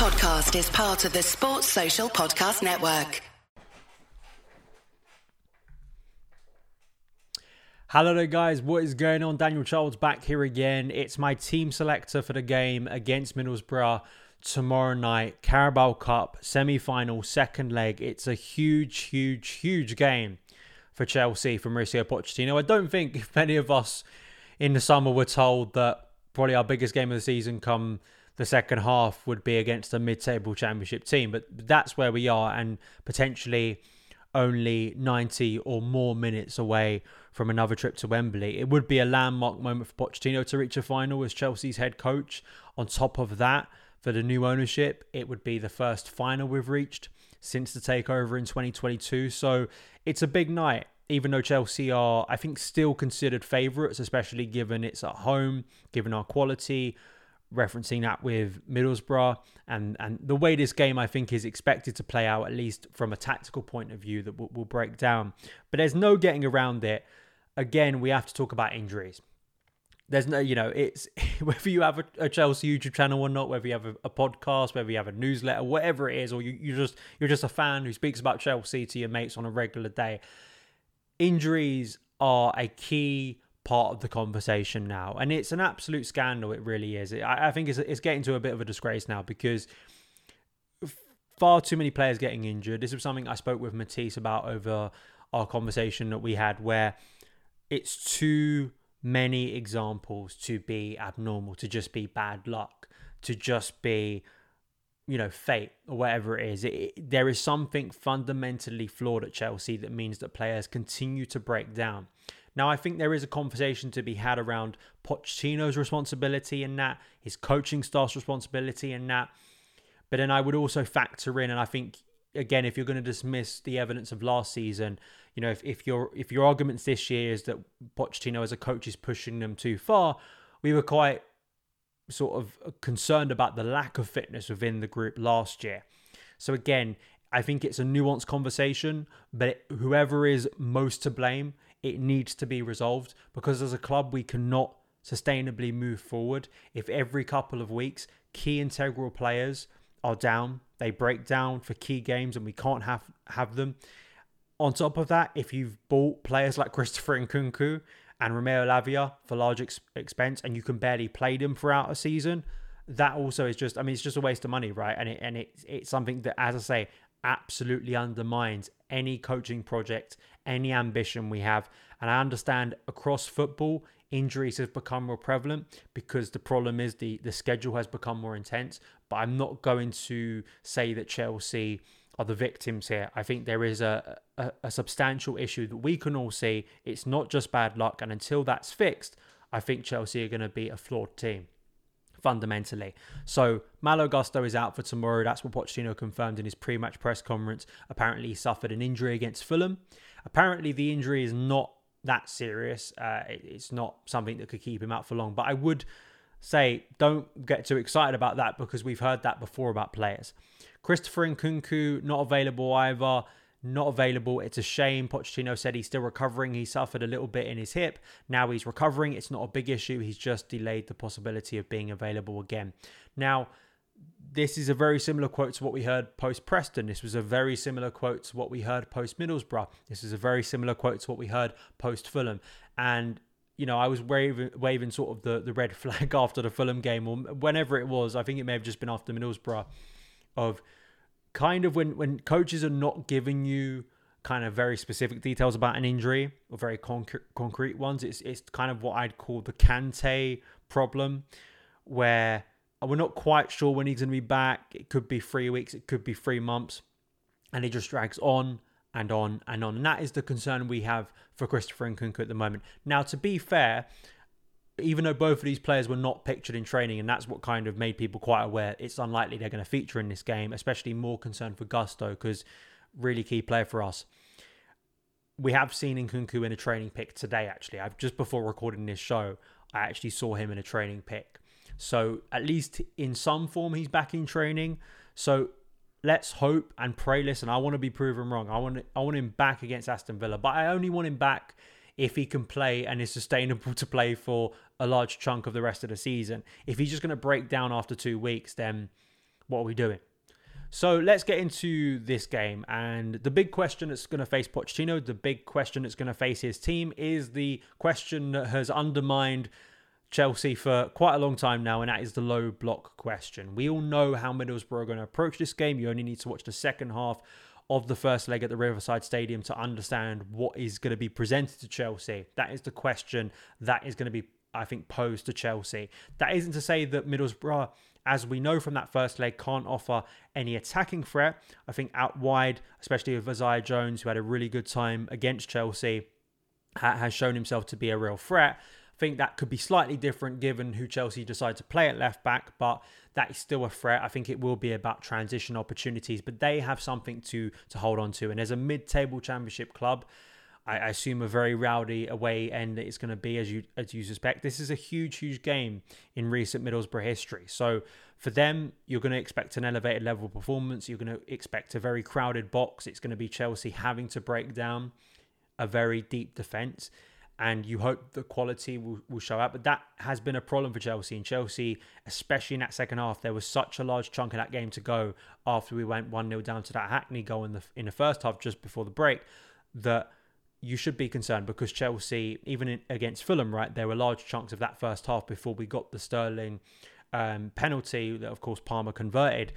podcast is part of the Sports Social Podcast Network. Hello there, guys. What is going on? Daniel Childs back here again. It's my team selector for the game against Middlesbrough tomorrow night. Carabao Cup semi final, second leg. It's a huge, huge, huge game for Chelsea for Mauricio Pochettino. I don't think many of us in the summer were told that probably our biggest game of the season come the second half would be against a mid-table championship team but that's where we are and potentially only 90 or more minutes away from another trip to Wembley. It would be a landmark moment for Pochettino to reach a final as Chelsea's head coach. On top of that, for the new ownership, it would be the first final we've reached since the takeover in 2022. So it's a big night even though Chelsea are, I think, still considered favourites, especially given it's at home, given our quality, referencing that with Middlesbrough, and, and the way this game, I think, is expected to play out, at least from a tactical point of view, that we'll, we'll break down. But there's no getting around it. Again, we have to talk about injuries. There's no, you know, it's whether you have a, a Chelsea YouTube channel or not, whether you have a, a, podcast, whether you have a newsletter, whatever it is, or you, you just you're just a fan who speaks about Chelsea to your mates on a regular day injuries are a key part of the conversation now, and it's an absolute scandal. It really is. I, I think it's it's getting to a bit of a disgrace now because far too many players getting injured. This was something I spoke with Matisse about over our conversation that we had, where it's too many examples to be abnormal, to just be bad luck, to just be you know, fate or whatever it is. It, it, there is something fundamentally flawed at Chelsea that means that players continue to break down. Now, I think there is a conversation to be had around Pochettino's responsibility in that, his coaching staff's responsibility in that. But then I would also factor in, and I think again, if you're going to dismiss the evidence of last season, you know, if, if your if your arguments this year is that Pochettino as a coach is pushing them too far, we were quite sort of concerned about the lack of fitness within the group last year. So again, I think it's a nuanced conversation, but whoever is most to blame, it needs to be resolved because as a club we cannot sustainably move forward if every couple of weeks key integral players are down, they break down for key games and we can't have have them. On top of that, if you've bought players like Christopher Nkunku and Romeo Lavia for large ex- expense, and you can barely play them throughout a season, that also is just, I mean, it's just a waste of money, right? And it and it, it's something that, as I say, absolutely undermines any coaching project, any ambition we have. And I understand across football, injuries have become more prevalent because the problem is the the schedule has become more intense. But I'm not going to say that Chelsea are the victims here. I think there is a, a, a substantial issue that we can all see. It's not just bad luck, and until that's fixed, I think Chelsea are going to be a flawed team fundamentally. So Malo Gusto is out for tomorrow. That's what Pochettino confirmed in his pre-match press conference. Apparently, he suffered an injury against Fulham. Apparently, the injury is not that serious. Uh, it's not something that could keep him out for long. But I would say don't get too excited about that because we've heard that before about players. Christopher Nkunku not available either. Not available. It's a shame. Pochettino said he's still recovering. He suffered a little bit in his hip. Now he's recovering. It's not a big issue. He's just delayed the possibility of being available again. Now, this is a very similar quote to what we heard post Preston. This was a very similar quote to what we heard post Middlesbrough. This is a very similar quote to what we heard post Fulham. And you know, I was waving, waving sort of the, the red flag after the Fulham game or whenever it was. I think it may have just been after Middlesbrough of kind of when when coaches are not giving you kind of very specific details about an injury or very concrete ones. It's it's kind of what I'd call the Kante problem, where we're not quite sure when he's going to be back. It could be three weeks, it could be three months, and it just drags on and on and on. And that is the concern we have for Christopher Nkunku at the moment. Now, to be fair, even though both of these players were not pictured in training, and that's what kind of made people quite aware, it's unlikely they're going to feature in this game, especially more concerned for Gusto, because really key player for us. We have seen Nkunku in a training pick today, actually. I've just before recording this show, I actually saw him in a training pick. So at least in some form, he's back in training. So let's hope and pray. Listen, I want to be proven wrong. I want I want him back against Aston Villa, but I only want him back if he can play and is sustainable to play for a large chunk of the rest of the season. If he's just going to break down after two weeks, then what are we doing? So let's get into this game. And the big question that's going to face Pochettino, the big question that's going to face his team, is the question that has undermined Chelsea for quite a long time now, and that is the low block question. We all know how Middlesbrough are going to approach this game. You only need to watch the second half of the first leg at the Riverside Stadium to understand what is going to be presented to Chelsea. That is the question that is going to be, I think, posed to Chelsea. That isn't to say that Middlesbrough, as we know from that first leg, can't offer any attacking threat. I think out wide, especially with Isaiah Jones, who had a really good time against Chelsea, has shown himself to be a real threat think that could be slightly different given who Chelsea decide to play at left back, but that is still a threat. I think it will be about transition opportunities, but they have something to to hold on to. And as a mid-table championship club, I, assume a very rowdy away end it's going to be as you as you suspect. This is a huge, huge game in recent Middlesbrough history. So for them, you're going to expect an elevated level of performance. You're going to expect a very crowded box. It's going to be Chelsea having to break down a very deep defence and you hope the quality will, will show up. But that has been a problem for Chelsea. And Chelsea, especially in that second half, there was such a large chunk of that game to go after we went 1 0 down to that Hackney goal in the, in the first half just before the break that you should be concerned because Chelsea, even in, against Fulham, right, there were large chunks of that first half before we got the Sterling um, penalty that, of course, Palmer converted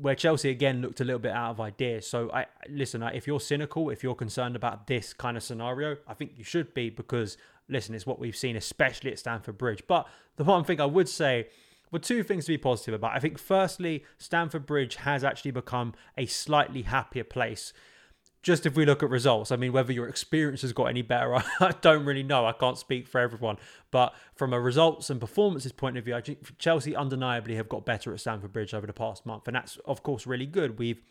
where Chelsea again looked a little bit out of ideas. So I listen, if you're cynical, if you're concerned about this kind of scenario, I think you should be because listen, it's what we've seen, especially at Stamford Bridge. But the one thing I would say well, two things to be positive about. I think firstly, Stamford Bridge has actually become a slightly happier place just if we look at results, I mean, whether your experience has got any better, I don't really know. I can't speak for everyone. But from a results and performances point of view, I think Chelsea undeniably have got better at Stamford Bridge over the past month. And that's, of course, really good. We've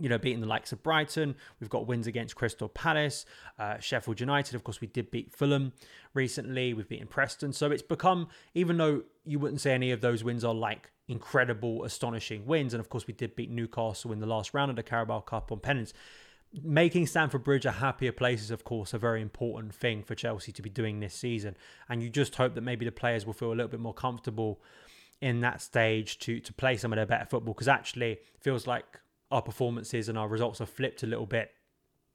you know, beating the likes of Brighton. We've got wins against Crystal Palace, uh, Sheffield United. Of course, we did beat Fulham recently. We've beaten Preston. So it's become, even though you wouldn't say any of those wins are like incredible, astonishing wins, and of course, we did beat Newcastle in the last round of the Carabao Cup on pennants making Stamford Bridge a happier place is, of course, a very important thing for Chelsea to be doing this season. And you just hope that maybe the players will feel a little bit more comfortable in that stage to to play some of their better football. Because actually, it feels like our performances and our results have flipped a little bit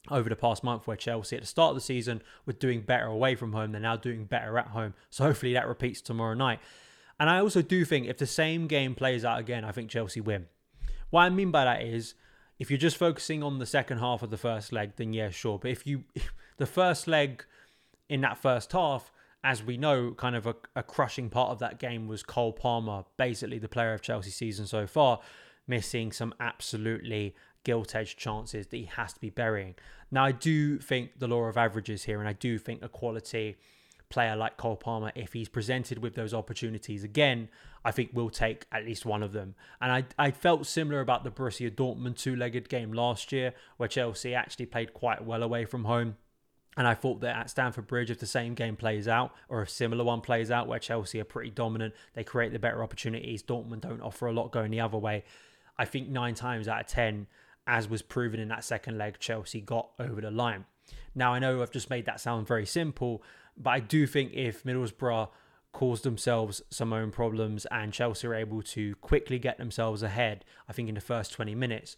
over the past month where Chelsea at the start of the season were doing better away from home. They're now doing better at home. So hopefully that repeats tomorrow night. And I also do think if the same game plays out again, I think Chelsea win. What I mean by that is if you're just focusing on the second half of the first leg, then yeah, sure. But if you, the first leg in that first half, as we know, kind of a, a crushing part of that game was Cole Palmer, basically the player of Chelsea season so far, missing some absolutely gilt edged chances that he has to be burying. Now, I do think the law of averages here, and I do think equality player like Cole Palmer, if he's presented with those opportunities again, I think we'll take at least one of them. And I, I felt similar about the Borussia Dortmund two legged game last year, where Chelsea actually played quite well away from home. And I thought that at Stamford Bridge, if the same game plays out or a similar one plays out where Chelsea are pretty dominant, they create the better opportunities. Dortmund don't offer a lot going the other way. I think nine times out of 10, as was proven in that second leg, Chelsea got over the line. Now, I know I've just made that sound very simple, but I do think if Middlesbrough caused themselves some own problems and Chelsea are able to quickly get themselves ahead, I think in the first 20 minutes,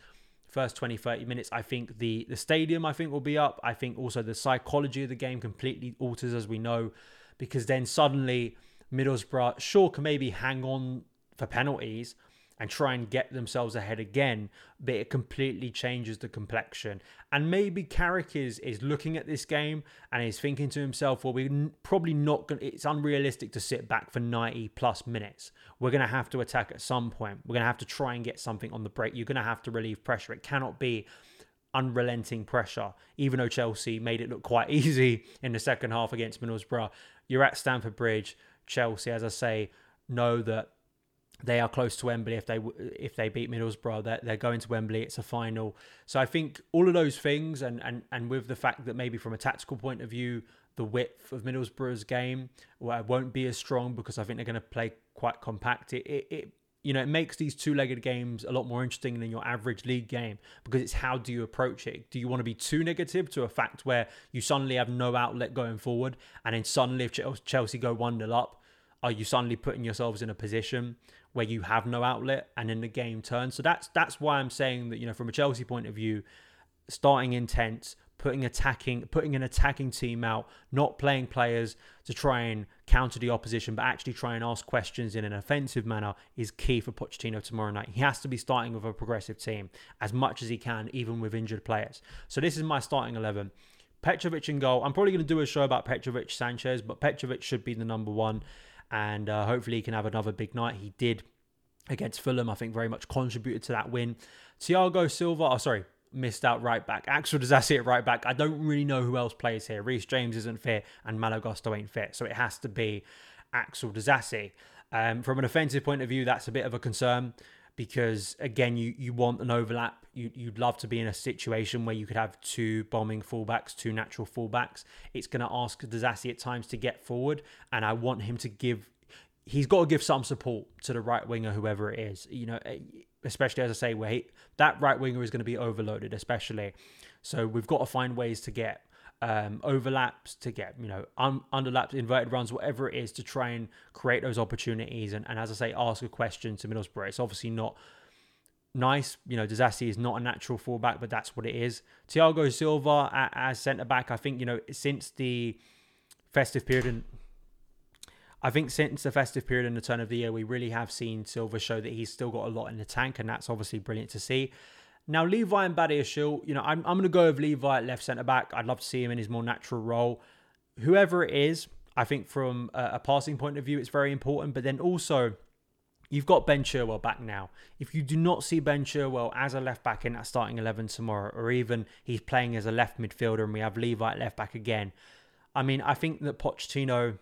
first 20 30 minutes i think the the stadium i think will be up. I think also the psychology of the game completely alters as we know because then suddenly middlesbrough sure can maybe hang on for penalties and try and get themselves ahead again, but it completely changes the complexion. And maybe Carrick is is looking at this game and is thinking to himself, well, we're probably not going. It's unrealistic to sit back for ninety plus minutes. We're going to have to attack at some point. We're going to have to try and get something on the break. You're going to have to relieve pressure. It cannot be unrelenting pressure. Even though Chelsea made it look quite easy in the second half against Middlesbrough, you're at Stamford Bridge. Chelsea, as I say, know that they are close to Wembley. If they if they beat Middlesbrough they're, they're going to Wembley. It's a final. So I think all of those things and and and with the fact that maybe from a tactical point of view the width of Middlesbrough's game won't be as strong because I think they're going to play quite compact. It, it, it you know it makes these two-legged games a lot more interesting than your average league game because it's how do you approach it? Do you want to be too negative to a fact where you suddenly have no outlet going forward and then suddenly if Chelsea go 1-0 up are you suddenly putting yourselves in a position where you have no outlet and then the game turns? So that's that's why I'm saying that you know from a Chelsea point of view, starting intense, putting attacking, putting an attacking team out, not playing players to try and counter the opposition, but actually try and ask questions in an offensive manner is key for Pochettino tomorrow night. He has to be starting with a progressive team as much as he can, even with injured players. So this is my starting eleven. Petrovic in goal. I'm probably going to do a show about Petrovic Sanchez, but Petrovic should be the number one, and uh, hopefully he can have another big night. He did against Fulham. I think very much contributed to that win. Thiago Silva. Oh, sorry, missed out right back. Axel Disasi at right back. I don't really know who else plays here. Reece James isn't fit and Malo Gusto ain't fit. So it has to be Axel Disasi. Um, from an offensive point of view, that's a bit of a concern because again, you you want an overlap. You you'd love to be in a situation where you could have two bombing fullbacks, two natural fullbacks. It's going to ask Disasi at times to get forward, and I want him to give. He's got to give some support to the right winger, whoever it is. You know, eh, especially as I say, where he, that right winger is going to be overloaded, especially. So we've got to find ways to get um, overlaps, to get you know un- underlaps, inverted runs, whatever it is, to try and create those opportunities. And, and as I say, ask a question to Middlesbrough. It's obviously not nice. You know, Disasi is not a natural fullback, but that's what it is. Thiago Silva as centre back, I think you know since the festive period and I think since the festive period and the turn of the year, we really have seen Silva show that he's still got a lot in the tank, and that's obviously brilliant to see. Now, Levi and Badiashile, you know, I'm, I'm going to go with Levi at left centre back. I'd love to see him in his more natural role. Whoever it is, I think from a, a passing point of view, it's very important. But then also, you've got Ben Chilwell back now. If you do not see Ben Chilwell as a left back in that starting 11 tomorrow, or even he's playing as a left midfielder and we have Levi at left back again, I mean, I think that Pochettino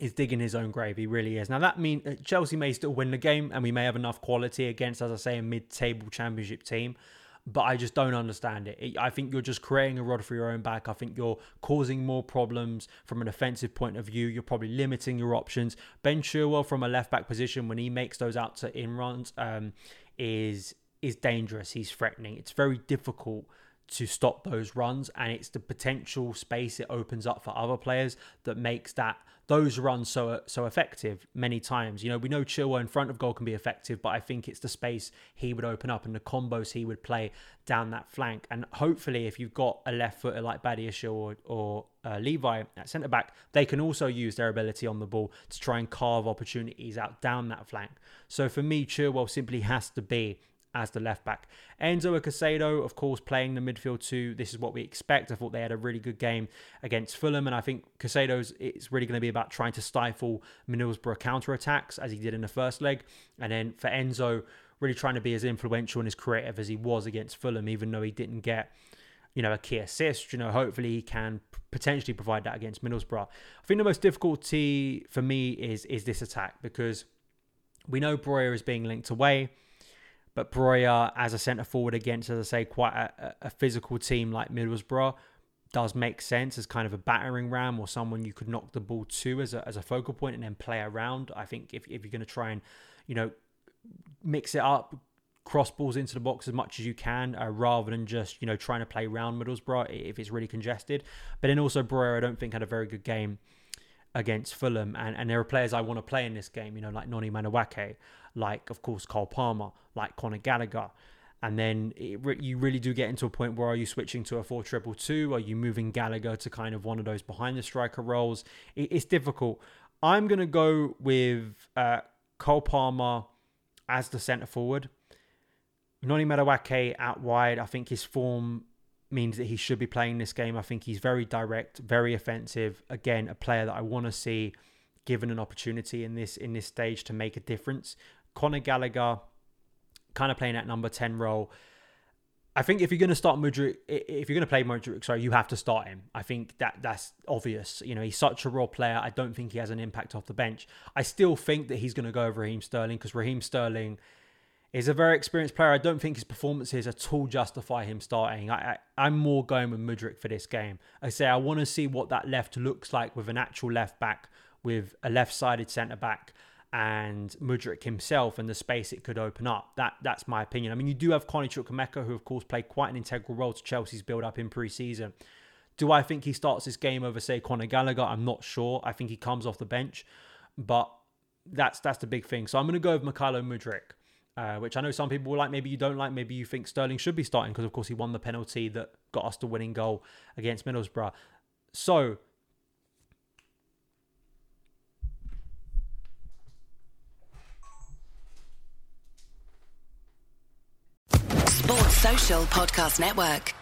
is digging his own grave. He really is. Now that means uh, Chelsea may still win the game, and we may have enough quality against, as I say, a mid-table Championship team. But I just don't understand it. I think you're just creating a rod for your own back. I think you're causing more problems from an offensive point of view. You're probably limiting your options. Ben Chilwell from a left back position when he makes those out to in runs um, is is dangerous. He's threatening. It's very difficult to stop those runs and it's the potential space it opens up for other players that makes that those runs so so effective many times. You know, we know Chilwell in front of goal can be effective, but I think it's the space he would open up and the combos he would play down that flank. And hopefully, if you've got a left footer like Badiashile or, or uh, Levi at centre back, they can also use their ability on the ball to try and carve opportunities out down that flank. So for me, Chilwell simply has to be as the left back. Enzo Caicedo, of course, playing the midfield too. This is what we expect. I thought they had a really good game against Fulham, and I think Caicedo's it's really going to be about trying to stifle Middlesbrough counter attacks as he did in the first leg, and then for Enzo, really trying to be as influential and as creative as he was against Fulham, even though he didn't get. You know, a key assist. You know, hopefully he can potentially provide that against Middlesbrough. I think the most difficulty for me is is this attack because we know Broja is being linked away. But Broja, as a centre forward against, as I say, quite a, a, physical team like Middlesbrough, does make sense as kind of a battering ram or someone you could knock the ball to as a, as a focal point and then play around. I think if, if you're going to try and, you know, mix it up, cross balls into the box as much as you can, uh, rather than just you know trying to play round Middlesbrough if it's really congested. But then also Broja, I don't think had a very good game against Fulham, and, and there are players I want to play in this game, you know, like Noni Madueke, like of course Cole Palmer, like Conor Gallagher. And then it, you really do get into a point where are you switching to a 4 triple 2? Are you moving Gallagher to kind of one of those behind the striker roles? It, it's difficult. I'm going to go with uh, Cole Palmer as the centre forward. Noni Madueke out wide. I think his form means that he should be playing this game. I think he's very direct, very offensive. Again, a player that I want to see given an opportunity in this in this stage to make a difference. Conor Gallagher, kind of playing that number ten role. I think if you're going to start Mudryk, if you're going to play Mudryk, sorry, you have to start him. I think that that's obvious. You know, he's such a raw player. I don't think he has an impact off the bench. I still think that he's going to go over Raheem Sterling because Raheem Sterling He's a very experienced player. I don't think his performances at all justify him starting. I, I, am more going with Mudryk for this game. I say I want to see what that left looks like with an actual left back, with a left-sided centre back, and Mudryk himself and the space it could open up. That that's my opinion. I mean, you do have Carney Chukwuemeka, who of course played quite an integral role to Chelsea's build-up in pre-season. Do I think he starts this game over, say, Conor Gallagher? I'm not sure. I think he comes off the bench, but that's that's the big thing. So I'm going to go with Mykhailo Mudryk. Uh, which I know some people will like, maybe you don't like, maybe you think Sterling should be starting because, of course, he won the penalty that got us the winning goal against Middlesbrough. So, Sports Social Podcast Network.